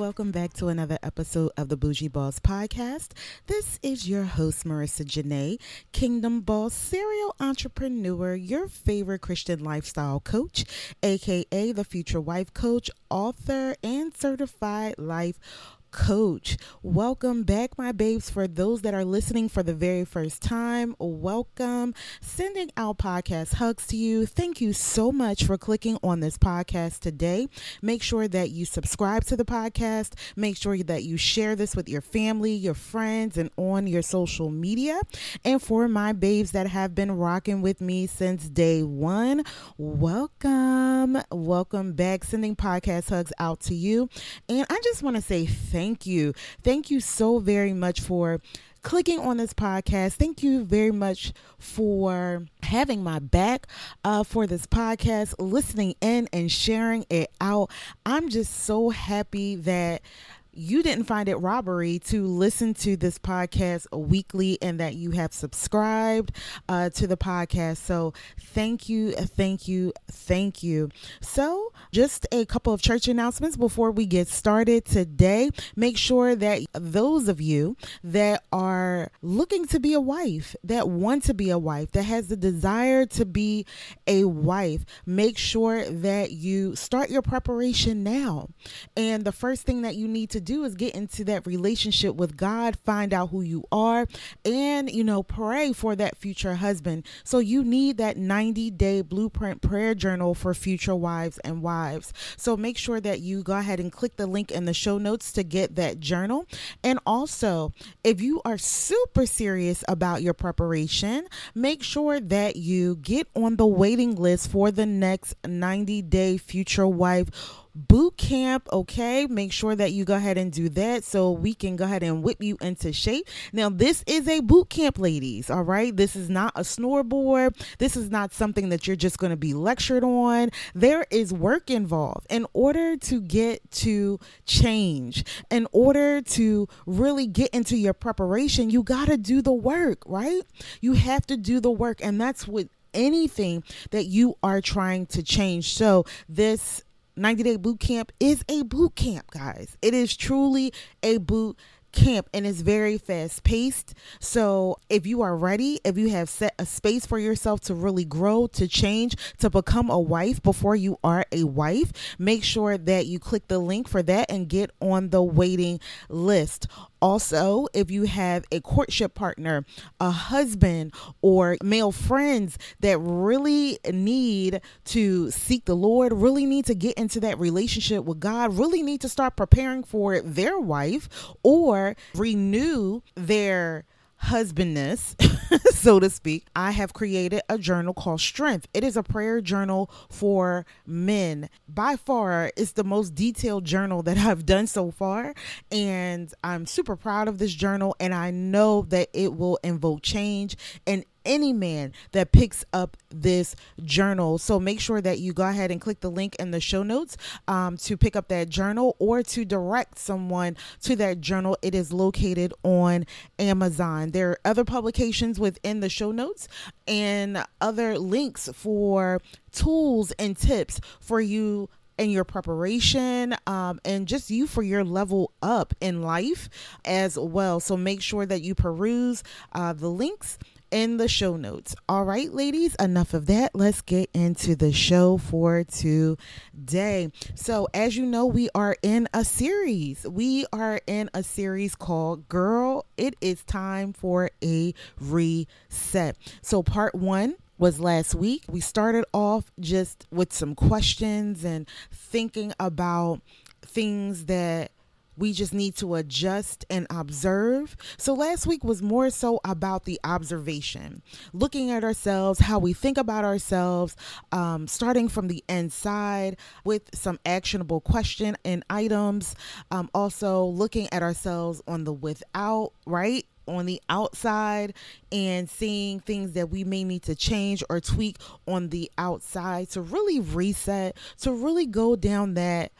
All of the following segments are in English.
welcome. Back to another episode of the Bougie Boss Podcast. This is your host, Marica Janaé, Kingdom Boss, serial entrepreneur, your favorite Christian lifestyle coach, aka the future wife coach, author, and certified life coach. Welcome back, my babes. For those that are listening for the very first time, welcome. Sending out podcast hugs to you. Thank you so much for clicking on this podcast today. Make sure that you subscribe to the podcast. Make sure that you share this with your family, your friends, and on your social media. And for my babes that have been rocking with me since day one, welcome. Welcome back. Sending podcast hugs out to you. And I just want to say thank thank you. Thank you so very much for clicking on this podcast. Thank you very much for having my back uh, for this podcast, listening in and sharing it out. I'm just so happy that you didn't find it robbery to listen to this podcast weekly and that you have subscribed uh, to the podcast. So, thank you, thank you, thank you. So, just a couple of church announcements before we get started today. Make sure that those of you that are looking to be a wife, that want to be a wife, that has the desire to be a wife, make sure that you start your preparation now. And the first thing that you need to do is get into that relationship with God, find out who you are, and, you know, pray for that future husband. So you need that 90 day blueprint prayer journal for future wives and wives. So make sure that you go ahead and click the link in the show notes to get that journal. And also, if you are super serious about your preparation, make sure that you get on the waiting list for the next 90 day future wife boot camp. Okay, make sure that you go ahead and do that so we can go ahead and whip you into shape. Now, this is a boot camp, ladies. All right, this is not a snoreboard. This is not something that you're just going to be lectured on. There is work involved in order to get to change, in order to really get into your preparation. You got to do the work, right? You have to do the work, and that's what anything that you are trying to change. So, this 90 day boot camp is a boot camp, guys. It is truly a boot camp and it's very fast paced. So, if you are ready, if you have set a space for yourself to really grow, to change, to become a wife before you are a wife, make sure that you click the link for that and get on the waiting list. Also, if you have a courtship partner, a husband, or male friends that really need to seek the Lord, really need to get into that relationship with God, really need to start preparing for their wife or renew their husbandness, so to speak, I have created a journal called Strength. It is a prayer journal for men. By far, it's the most detailed journal that I've done so far. And I'm super proud of this journal. And I know that it will invoke change and any man that picks up this journal. So make sure that you go ahead and click the link in the show notes um, to pick up that journal or to direct someone to that journal. It is located on Amazon. There are other publications within the show notes and other links for tools and tips for you and your preparation um, and just you for your level up in life as well. So make sure that you peruse uh, the links in the show notes. All right, ladies, enough of that. Let's get into the show for today. So, as you know, we are in a series. We are in a series called Girl, It Is Time for a Reset. So, part one was last week. We started off just with some questions and thinking about things that We just need to adjust and observe. So last week was more so about the observation, looking at ourselves, how we think about ourselves, um, starting from the inside with some actionable question and items. Um, also looking at ourselves on the without, right? on the outside and seeing things that we may need to change or tweak on the outside to really reset, to really go down that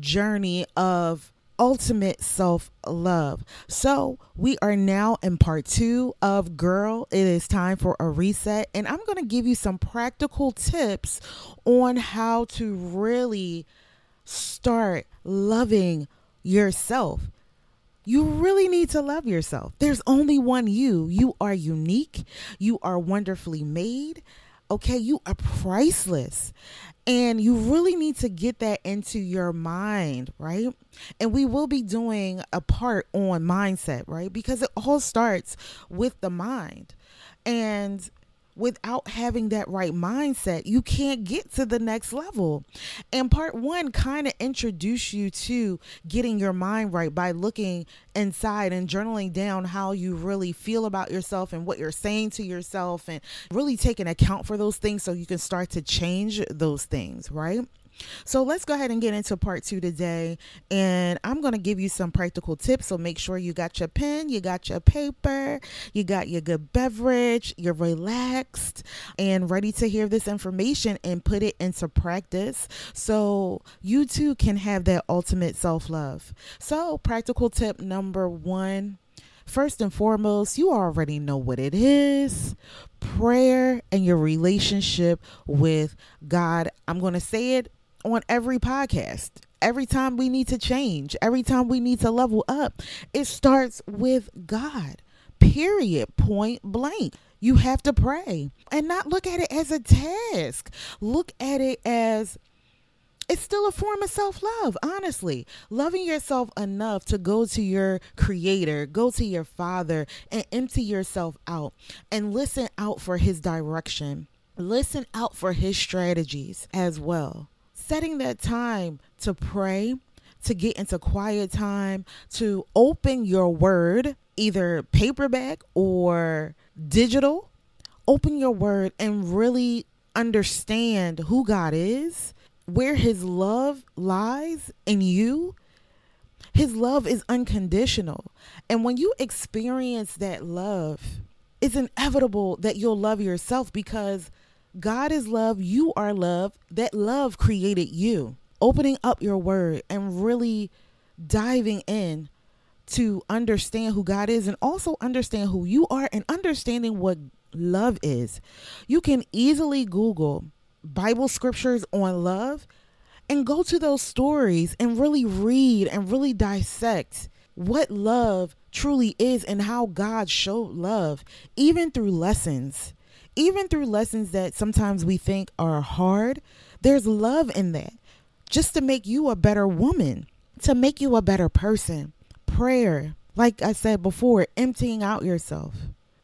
journey of ultimate self love. So, we are now in part two of Girl, It is Time for a Reset. And I'm going to give you some practical tips on how to really start loving yourself. You really need to love yourself. There's only one you. You are unique. You are wonderfully made. Okay, you are priceless. And you really need to get that into your mind, right? And we will be doing a part on mindset, right? Because it all starts with the mind. And without having that right mindset, you can't get to the next level. And part one kind of introduce you to getting your mind right by looking inside and journaling down how you really feel about yourself and what you're saying to yourself and really taking account for those things so you can start to change those things, right? So let's go ahead and get into part two today. And I'm going to give you some practical tips. So make sure you got your pen, you got your paper, you got your good beverage, you're relaxed and ready to hear this information and put it into practice so you too can have that ultimate self love. So, practical tip number one. First and foremost, you already know what it is prayer and your relationship with God. I'm going to say it on every podcast. Every time we need to change, every time we need to level up, it starts with God. Period. Point blank. You have to pray and not look at it as a task. Look at it as it's still a form of self love, honestly. Loving yourself enough to go to your creator, go to your father, and empty yourself out and listen out for his direction. Listen out for his strategies as well setting that time to pray, to get into quiet time, to open your word, either paperback or digital, open your word and really understand who God is, where his love lies in you. His love is unconditional. And when you experience that love, it's inevitable that you'll love yourself because God is love, you are love. That love created you. Opening up your word and really diving in to understand who God is and also understand who you are and understanding what love is. You can easily Google Bible scriptures on love and go to those stories and really read and really dissect what love truly is and how God showed love, even through lessons even through lessons that sometimes we think are hard, there's love in that just to make you a better woman, to make you a better person. Prayer, like I said before, emptying out yourself,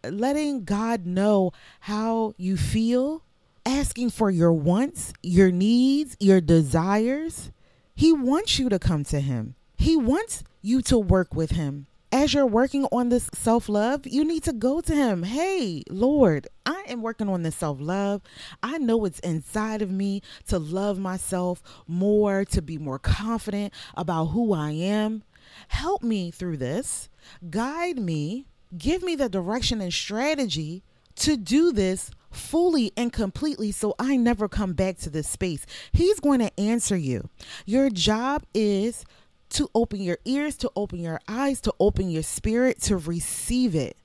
letting God know how you feel, asking for your wants, your needs, your desires. He wants you to come to Him, He wants you to work with Him as you're working on this self love, you need to go to Him. Hey, Lord, I am working on this self love. I know it's inside of me to love myself more, to be more confident about who I am. Help me through this. Guide me. Give me the direction and strategy to do this fully and completely so I never come back to this space. He's going to answer you. Your job is to open your ears, to open your eyes, to open your spirit to receive it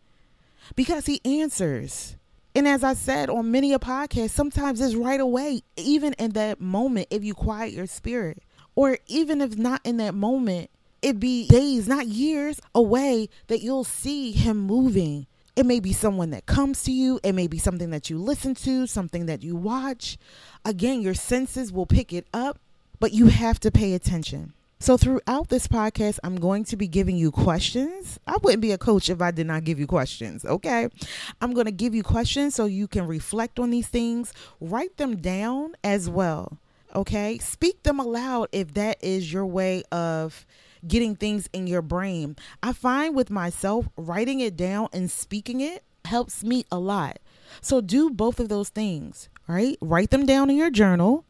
because He answers. And as I said on many a podcast, sometimes it's right away, even in that moment, if you quiet your spirit, or even if not in that moment, it be days, not years away that you'll see him moving. It may be someone that comes to you, it may be something that you listen to, something that you watch. Again, your senses will pick it up, but you have to pay attention. So, throughout this podcast, I'm going to be giving you questions. I wouldn't be a coach if I did not give you questions, okay? I'm going to give you questions so you can reflect on these things, write them down as well, okay? Speak them aloud if that is your way of getting things in your brain. I find with myself, writing it down and speaking it helps me a lot. So do both of those things, right? Write them down in your journal.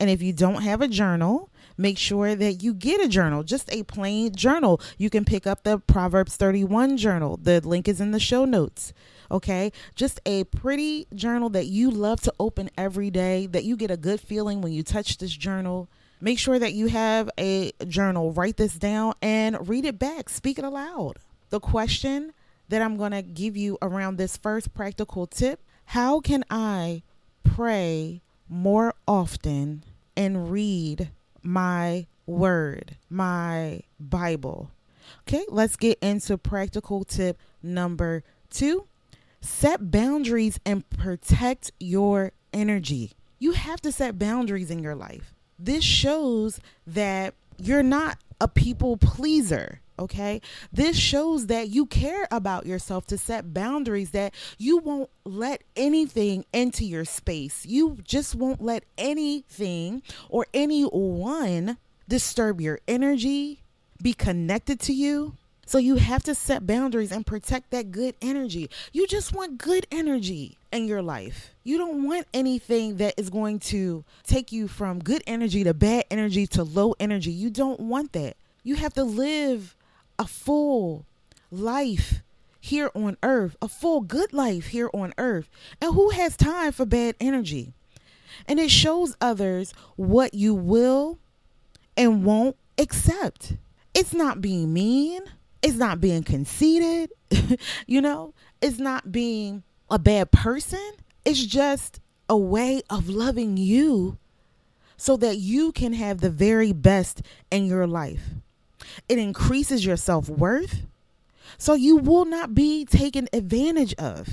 And if you don't have a journal, make sure that you get a journal, just a plain journal. You can pick up the Proverbs 31 journal. The link is in the show notes. Okay, just a pretty journal that you love to open every day, that you get a good feeling when you touch this journal. Make sure that you have a journal. Write this down and read it back. Speak it aloud. The question that I'm going to give you around this first practical tip how can I pray more often and read my word, my Bible? Okay, let's get into practical tip number two set boundaries and protect your energy. You have to set boundaries in your life. This shows that you're not a people pleaser. Okay. This shows that you care about yourself to set boundaries, that you won't let anything into your space. You just won't let anything or anyone disturb your energy, be connected to you. So you have to set boundaries and protect that good energy. You just want good energy in your life. You don't want anything that is going to take you from good energy to bad energy to low energy. You don't want that. You have to live a full life here on earth, a full good life here on earth. And who has time for bad energy? And it shows others what you will and won't accept. It's not being mean. It's not being conceited, you know, it's not being a bad person. It's just a way of loving you so that you can have the very best in your life. It increases your self worth so you will not be taken advantage of.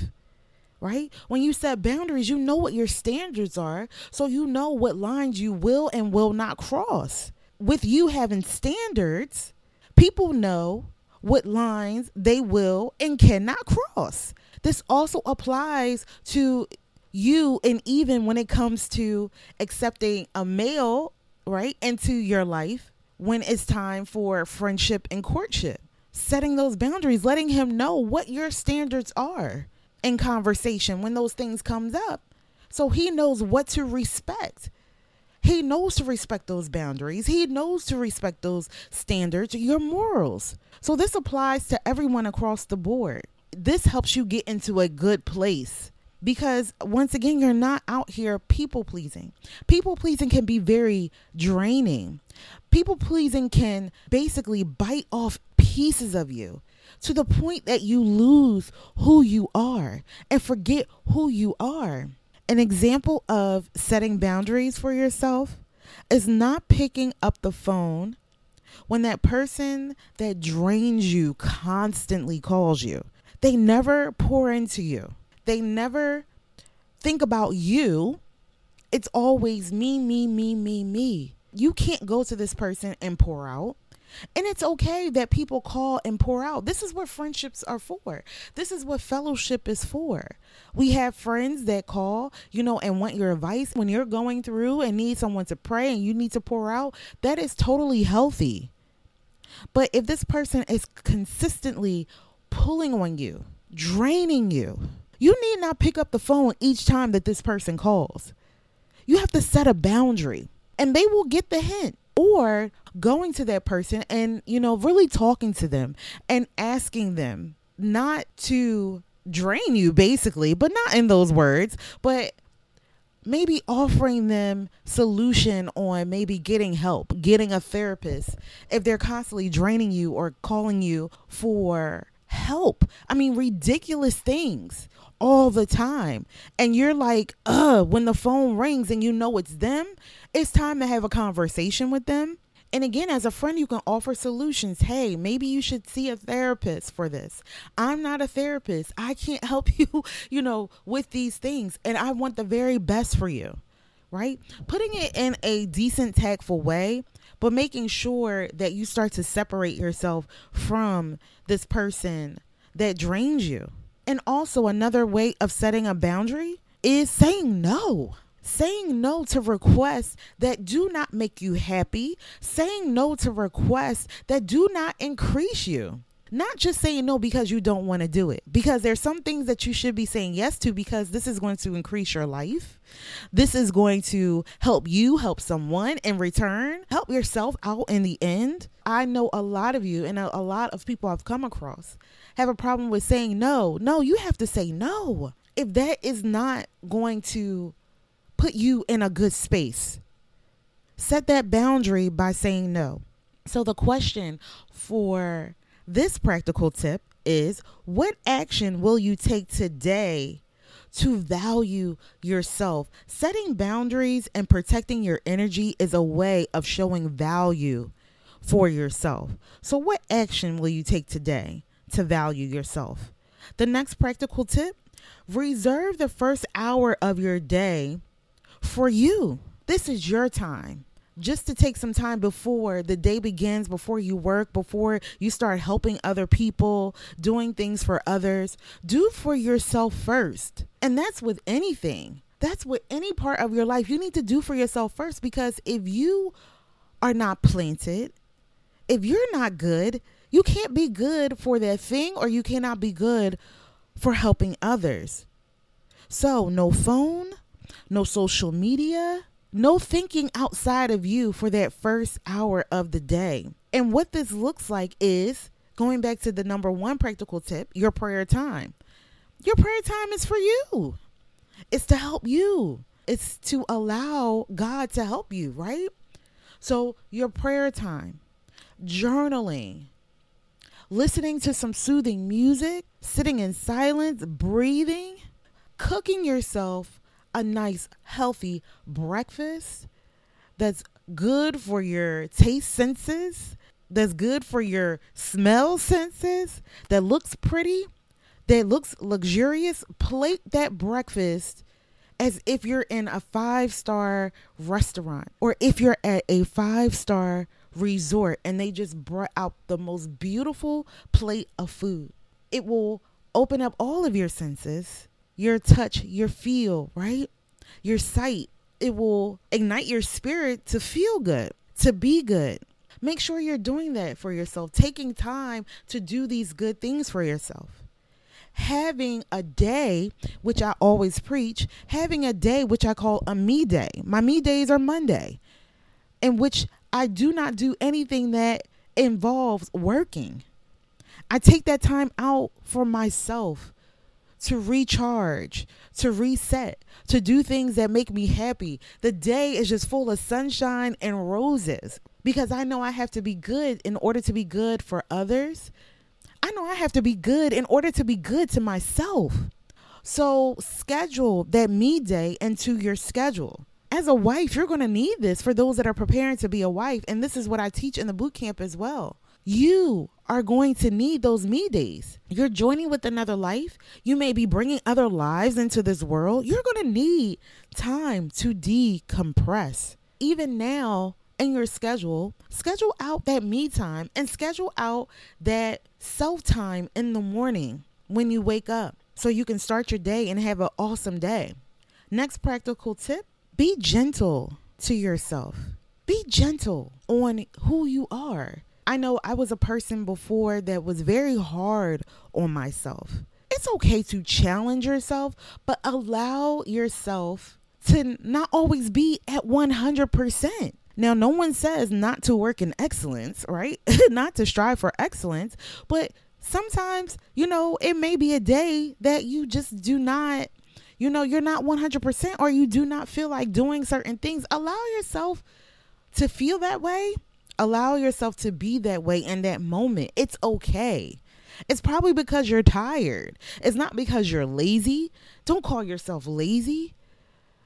Right? When you set boundaries, you know what your standards are, so you know what lines you will and will not cross. With you having standards, people know what lines they will and cannot cross. This also applies to you, and even when it comes to accepting a male, right, into your life when it's time for friendship and courtship. Setting those boundaries, letting him know what your standards are in conversation when those things comes up. So he knows what to respect. He knows to respect those boundaries. He knows to respect those standards, your morals. So this applies to everyone across the board. This helps you get into a good place because once again you're not out here people pleasing people pleasing can be very draining people pleasing can basically bite off pieces of you to the point that you lose who you are and forget who you are an example of setting boundaries for yourself is not picking up the phone when that person that drains you constantly calls you. They never pour into you, they never think about you. It's always me, me, me, me, me. You can't go to this person and pour out. And it's okay that people call and pour out. This is what friendships are for. This is what fellowship is for. We have friends that call, you know, and want your advice when you're going through and need someone to pray and you need to pour out. That is totally healthy. But if this person is consistently pulling on you, draining you, you need not pick up the phone each time that this person calls. You have to set a boundary and they will get the hint. Or going to that person and you know really talking to them and asking them not to drain you basically but not in those words but maybe offering them solution on maybe getting help getting a therapist if they're constantly draining you or calling you for help. I mean ridiculous things all the time and you're like uh when the phone rings and you know it's them it's time to have a conversation with them. And again, as a friend, you can offer solutions. Hey, maybe you should see a therapist for this. I'm not a therapist. I can't help you, you know, with these things. And I want the very best for you, right? Putting it in a decent, tactful way, but making sure that you start to separate yourself from this person that drains you. And also, another way of setting a boundary is saying no saying no to requests that do not make you happy, saying no to requests that do not increase you. Not just saying no because you don't want to do it, because there's some things that you should be saying yes to because this is going to increase your life. This is going to help you help someone in return, help yourself out in the end. I know a lot of you and a, lot of people I've come across have a problem with saying no. No, you have to say no. If that is not going to put you in a good space, set that boundary by saying no. So, the question for this practical tip is what action will you take today to value yourself? Setting boundaries and protecting your energy is a way of showing value for yourself. So, what action will you take today to value yourself? The next practical tip reserve the first hour of your day for you. This is your time just to take some time before the day begins, before you work, before you start helping other people, doing things for others, do for yourself first. And that's with anything. That's with any part of your life. You need to do for yourself first because if you are not planted, if you're not good, you can't be good for that thing or you cannot be good for helping others. So, no phone, no social media, no thinking outside of you for that first hour of the day. And what this looks like is going back to the number one practical tip your prayer time. Your prayer time is for you, it's to help you, it's to allow God to help you, right? So, your prayer time, journaling, listening to some soothing music, sitting in silence, breathing, cooking yourself a nice, healthy breakfast that's good for your taste senses, that's good for your smell senses, that looks pretty, that looks luxurious. Plate that breakfast as if you're in a five star restaurant or if you're at a five star resort and they just brought out the most beautiful plate of food. It will open up all of your senses your touch, your feel, right? Your sight. It will ignite your spirit to feel good, to be good. Make sure you're doing that for yourself, taking time to do these good things for yourself. Having a day, which I always preach, having a day which I call a me day. My me days are Monday, in which I do not do anything that involves working. I take that time out for myself to recharge, to reset, to do things that make me happy. The day is just full of sunshine and roses because I know I have to be good in order to be good for others. I know I have to be good in order to be good to myself. So schedule that me day into your schedule. As a wife, you're going to need this for those that are preparing to be a wife. And this is what I teach in the boot camp as well. You are going to need those me days. You're joining with another life. You may be bringing other lives into this world. You're going to need time to decompress. Even now, in your schedule, schedule out that me time and schedule out that self time in the morning when you wake up so you can start your day and have an awesome day. Next practical tip be gentle to yourself. Be gentle on who you are. I know I was a person before that was very hard on myself. It's okay to challenge yourself, but allow yourself to not always be at 100%. Now, no one says not to work in excellence, right? not to strive for excellence, but sometimes, you know, it may be a day that you just do not, you know, you're not 100% or you do not feel like doing certain things. Allow yourself to feel that way Allow yourself to be that way in that moment. It's okay. It's probably because you're tired. It's not because you're lazy. Don't call yourself lazy.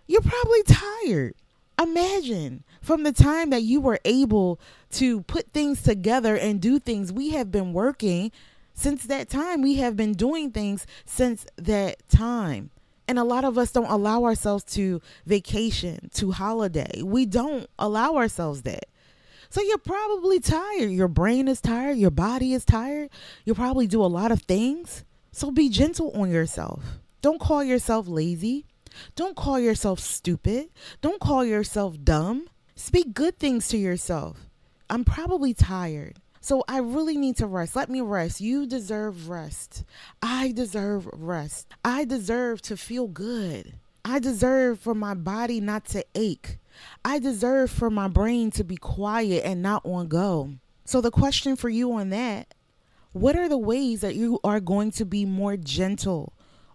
You're probably tired. Imagine from the time that you were able to put things together and do things, we have been working since that time. We have been doing things since that time. And a lot of us don't allow ourselves to vacation, to holiday. We don't allow ourselves that. So you're probably tired. Your brain is tired. Your body is tired. You probably do a lot of things. So be gentle on yourself. Don't call yourself lazy. Don't call yourself stupid. Don't call yourself dumb. Speak good things to yourself. I'm probably tired. So I really need to rest. Let me rest. You deserve rest. I deserve rest. I deserve to feel good. I deserve for my body not to ache. I deserve for my brain to be quiet and not on go. So the question for you on that, what are the ways that you are going to be more gentle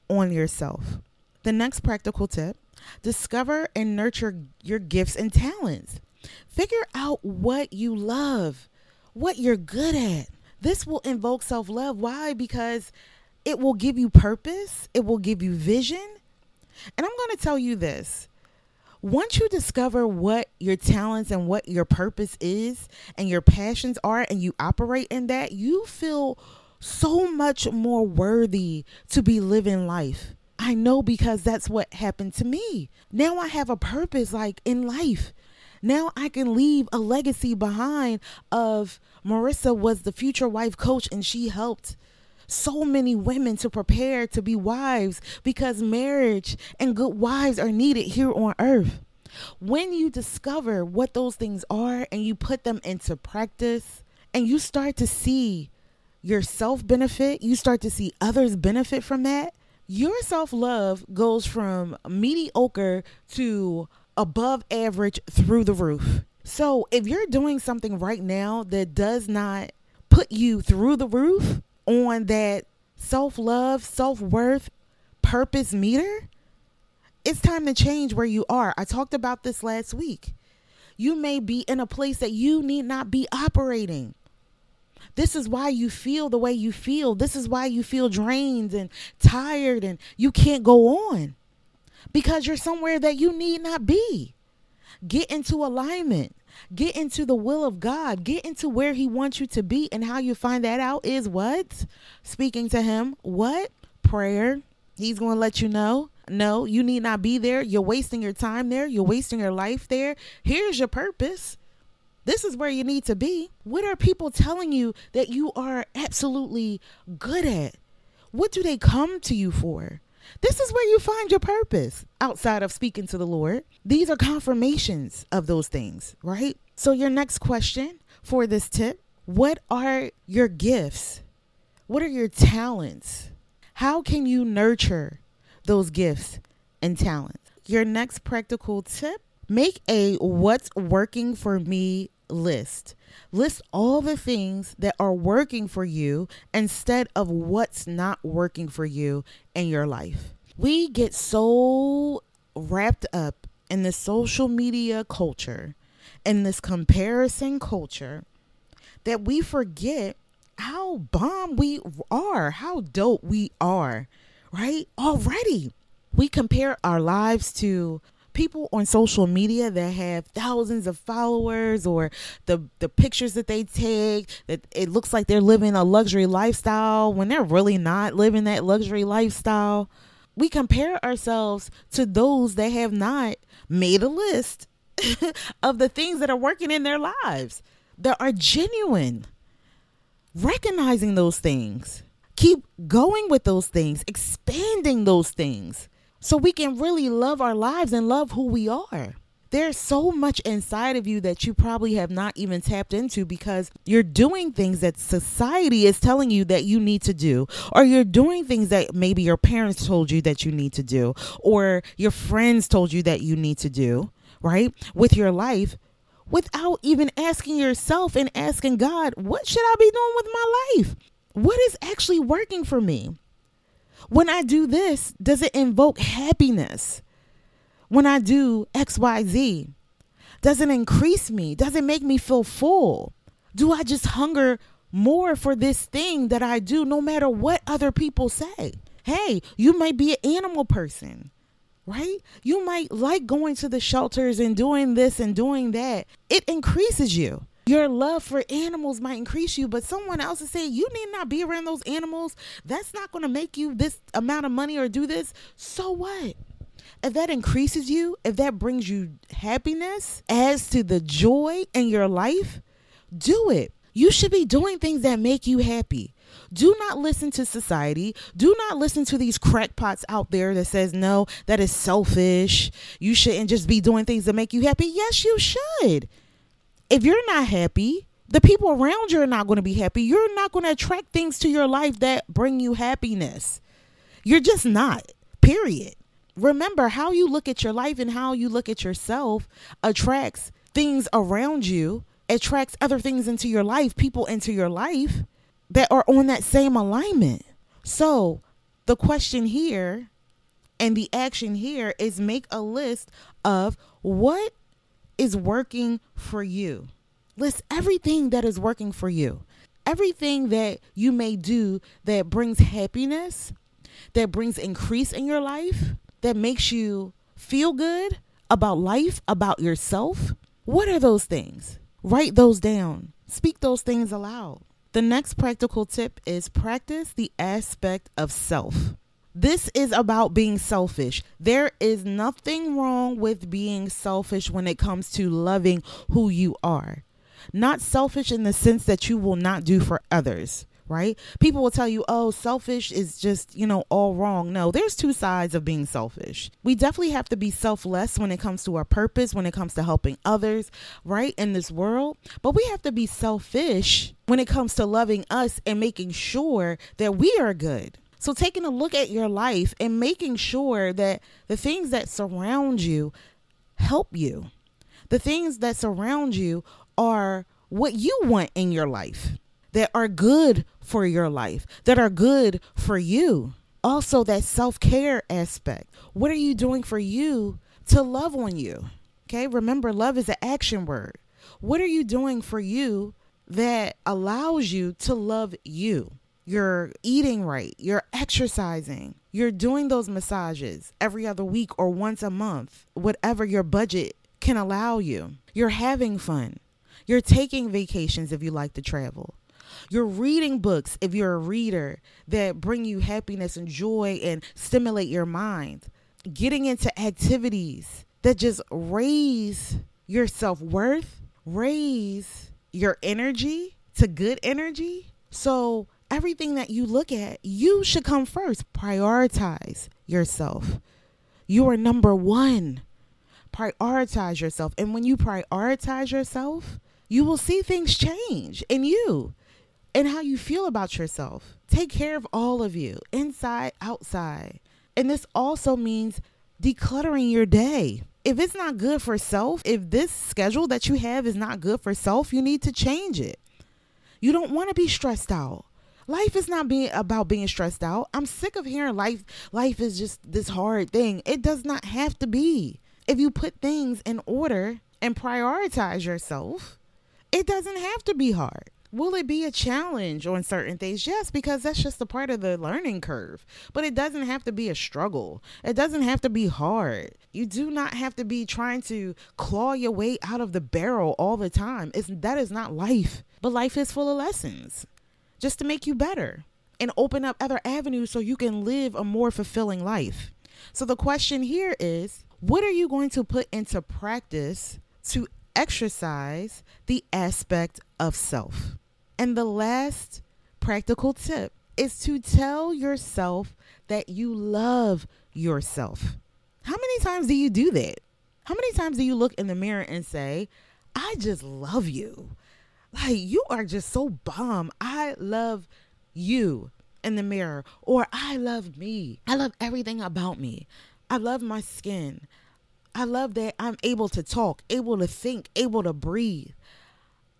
on yourself? The next practical tip, discover and nurture your gifts and talents. Figure out what you love what you're good at. This will invoke self love. Why? Because it will give you purpose, it will give you vision. And I'm going to tell you this once you discover what your talents and what your purpose is and your passions are, and you operate in that, you feel so much more worthy to be living life. I know because that's what happened to me. Now I have a purpose like in life. Now I can leave a legacy behind of Marica was the future wife coach and she helped so many women to prepare to be wives because marriage and good wives are needed here on earth. When you discover what those things are and you put them into practice and you start to see yourself benefit, you start to see others benefit from that, your self love goes from mediocre to above average through the roof. So if you're doing something right now that does not put you through the roof on that self love, self worth, purpose meter, it's time to change where you are. I talked about this last week. You may be in a place that you need not be operating. This is why you feel the way you feel. This is why you feel drained and tired and you can't go on because you're somewhere that you need not be. Get into alignment. Get into the will of God. Get into where He wants you to be. And how you find that out is what? Speaking to Him. What? Prayer. He's going to let you know. No, you need not be there. You're wasting your time there. You're wasting your life there. Here's your purpose. This is where you need to be. What are people telling you that you are absolutely good at? What do they come to you for? This is where you find your purpose outside of speaking to the Lord. These are confirmations of those things, right? So, your next question for this tip what are your gifts? What are your talents? How can you nurture those gifts and talents? Your next practical tip make a what's working for me list. List all the things that are working for you instead of what's not working for you in your life. We get so wrapped up in the social media culture, in this comparison culture, that we forget how bomb we are, how dope we are, right? Already. We compare our lives to people on social media that have thousands of followers or the the pictures that they take that it looks like they're living a luxury lifestyle when they're really not living that luxury lifestyle we compare ourselves to those that have not made a list of the things that are working in their lives that are genuine. Recognizing those things keep going with those things expanding those things so we can really love our lives and love who we are. There's so much inside of you that you probably have not even tapped into because you're doing things that society is telling you that you need to do, or you're doing things that maybe your parents told you that you need to do, or your friends told you that you need to do, right? With your life without even asking yourself and asking God, what should I be doing with my life? What is actually working for me? When I do this, does it invoke happiness? When I do XYZ, does it increase me? Does it make me feel full? Do I just hunger more for this thing that I do no matter what other people say? Hey, you might be an animal person, right? You might like going to the shelters and doing this and doing that. It increases you your love for animals might increase you, but someone else is saying you need not be around those animals. That's not going to make you this amount of money or do this. So what? If that increases you, if that brings you happiness, adds to the joy in your life, do it. You should be doing things that make you happy. Do not listen to society. Do not listen to these crackpots out there that says no, that is selfish. You shouldn't just be doing things that make you happy. Yes, you should. If you're not happy, the people around you are not going to be happy. You're not going to attract things to your life that bring you happiness. You're just not. Period. Remember how you look at your life and how you look at yourself attracts things around you, attracts other things into your life, people into your life that are on that same alignment. So, the question here and the action here is make a list of what is working for you. List everything that is working for you. Everything that you may do that brings happiness, that brings increase in your life, that makes you feel good about life, about yourself. What are those things? Write those down. Speak those things aloud. The next practical tip is practice the aspect of self. This is about being selfish. There is nothing wrong with being selfish when it comes to loving who you are. Not selfish in the sense that you will not do for others, right? People will tell you, oh, selfish is just, you know, all wrong. No, there's two sides of being selfish. We definitely have to be selfless when it comes to our purpose, when it comes to helping others, right, in this world. But we have to be selfish when it comes to loving us and making sure that we are good. So, taking a look at your life and making sure that the things that surround you help you, the things that surround you are what you want in your life that are good for your life, that are good for you. Also, that self care aspect. What are you doing for you to love on you? Okay, remember, love is an action word. What are you doing for you that allows you to love you? You're eating right, you're exercising, you're doing those massages every other week or once a month, whatever your budget can allow you. You're having fun. You're taking vacations if you like to travel. You're reading books if you're a reader that bring you happiness and joy and stimulate your mind. Getting into activities that just raise your self worth, raise your energy to good energy. So, everything that you look at, you should come first. Prioritize yourself. You are number one. Prioritize yourself. And when you prioritize yourself, you will see things change in you and how you feel about yourself. Take care of all of you, inside, outside. And this also means decluttering your day. If it's not good for self, if this schedule that you have is not good for self, you need to change it. You don't want to be stressed out. Life is not being about being stressed out. I'm sick of hearing life life is just this hard thing. It does not have to be. If you put things in order and prioritize yourself, it doesn't have to be hard. Will it be a challenge on certain things? Yes, because that's just a part of the learning curve. But it doesn't have to be a struggle. It doesn't have to be hard. You do not have to be trying to claw your way out of the barrel all the time. It's, that is not life. But life is full of lessons just to make you better and open up other avenues so you can live a more fulfilling life. So the question here is what are you going to put into practice to exercise the aspect of self? And the last practical tip is to tell yourself that you love yourself. How many times do you do that? How many times do you look in the mirror and say, I just love you? Like, you are just so bomb. I love you in the mirror. Or, I love me. I love everything about me. I love my skin. I love that I'm able to talk, able to think, able to breathe.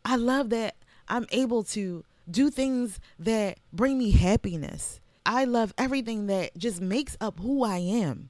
I love that I'm able to do things that bring me happiness. I love everything that just makes up who I am.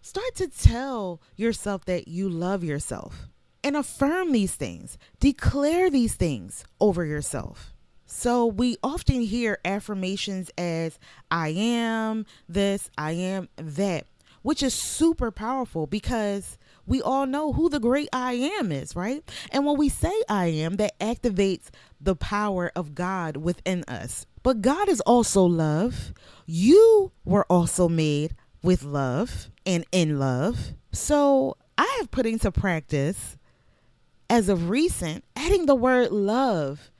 Start to tell yourself that you love yourself and affirm these things, declare these things over yourself. So, we often hear affirmations as I am this, I am that, which is super powerful because we all know who the great I am is, right? And when we say I am, that activates the power of God within us. But God is also love. You were also made with love and in love. So I have put into practice, as of recent, adding the word love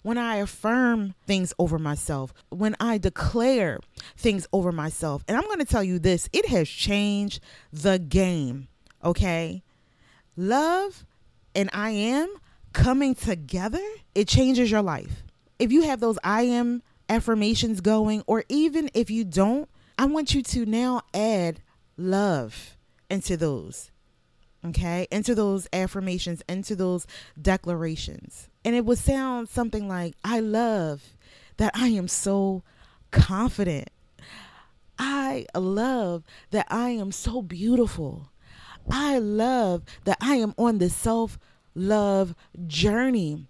when I affirm things over myself, when I declare things over myself. And I'm going to tell you this it has changed the game, okay? Love and I am coming together, it changes your life. If you have those I am affirmations going, or even if you don't, I want you to now add love into those. Okay, into those affirmations, into those declarations. And it would sound something like, I love that I am so confident. I love that I am so beautiful. I love that I am on the self love journey.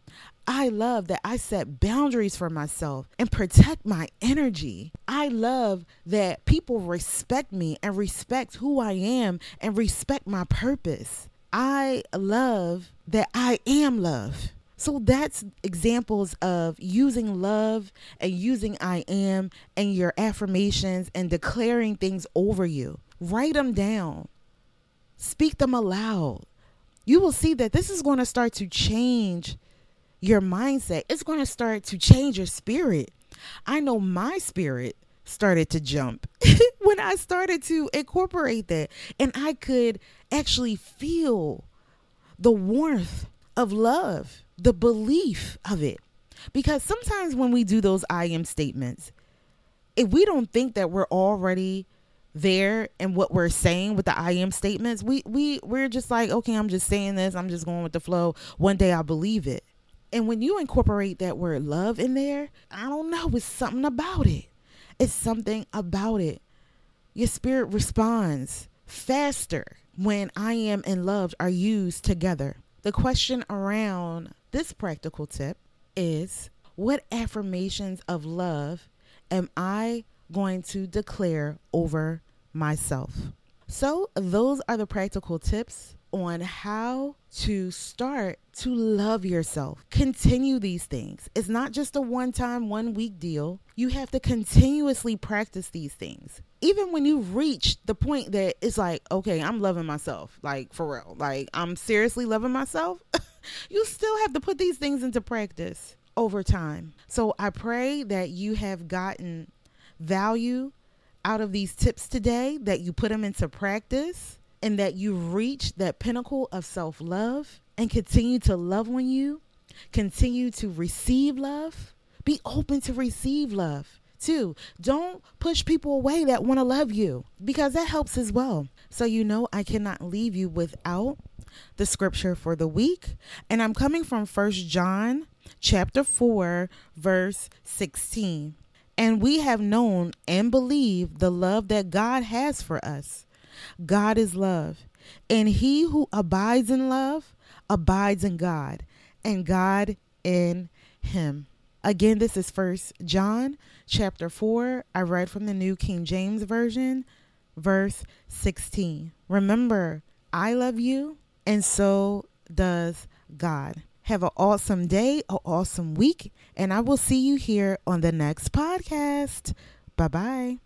I love that I set boundaries for myself and protect my energy. I love that people respect me and respect who I am and respect my purpose. I love that I am love. So that's examples of using love and using I am and your affirmations and declaring things over you. Write them down, speak them aloud. You will see that this is going to start to change your mindset. It's going to start to change your spirit. I know my spirit started to jump when I started to incorporate that. And I could actually feel the warmth of love, the belief of it. Because sometimes when we do those I am statements, if we don't think that we're already there and what we're saying with the I am statements, we we we're just like, okay, I'm just saying this, I'm just going with the flow. One day I'll believe it. And when you incorporate that word love in there, I don't know, it's something about it. It's something about it. Your spirit responds faster when I am and love are used together. The question around this practical tip is what affirmations of love am I going to declare over myself? So, those are the practical tips on how to start to love yourself. Continue these things. It's not just a one time, one week deal. You have to continuously practice these things. Even when you reach the point that it's like, okay, I'm loving myself, like for real, like I'm seriously loving myself, you still have to put these things into practice over time. So I pray that you have gotten value out of these tips today, that you put them into practice and that you reach that pinnacle of self love and continue to love on you, continue to receive love, be open to receive love. too. don't push people away that want to love you because that helps as well. So, you know, I cannot leave you without the scripture for the week. And I'm coming from First John chapter 4, verse 16. And we have known and believed the love that God has for us. God is love. And he who abides in love abides in God, and God in him. Again, this is first John chapter 4. I read from the New King James Version, verse 16. Remember, I love you, and so does God. Have an awesome day, an awesome week, and I will see you here on the next podcast. Bye bye.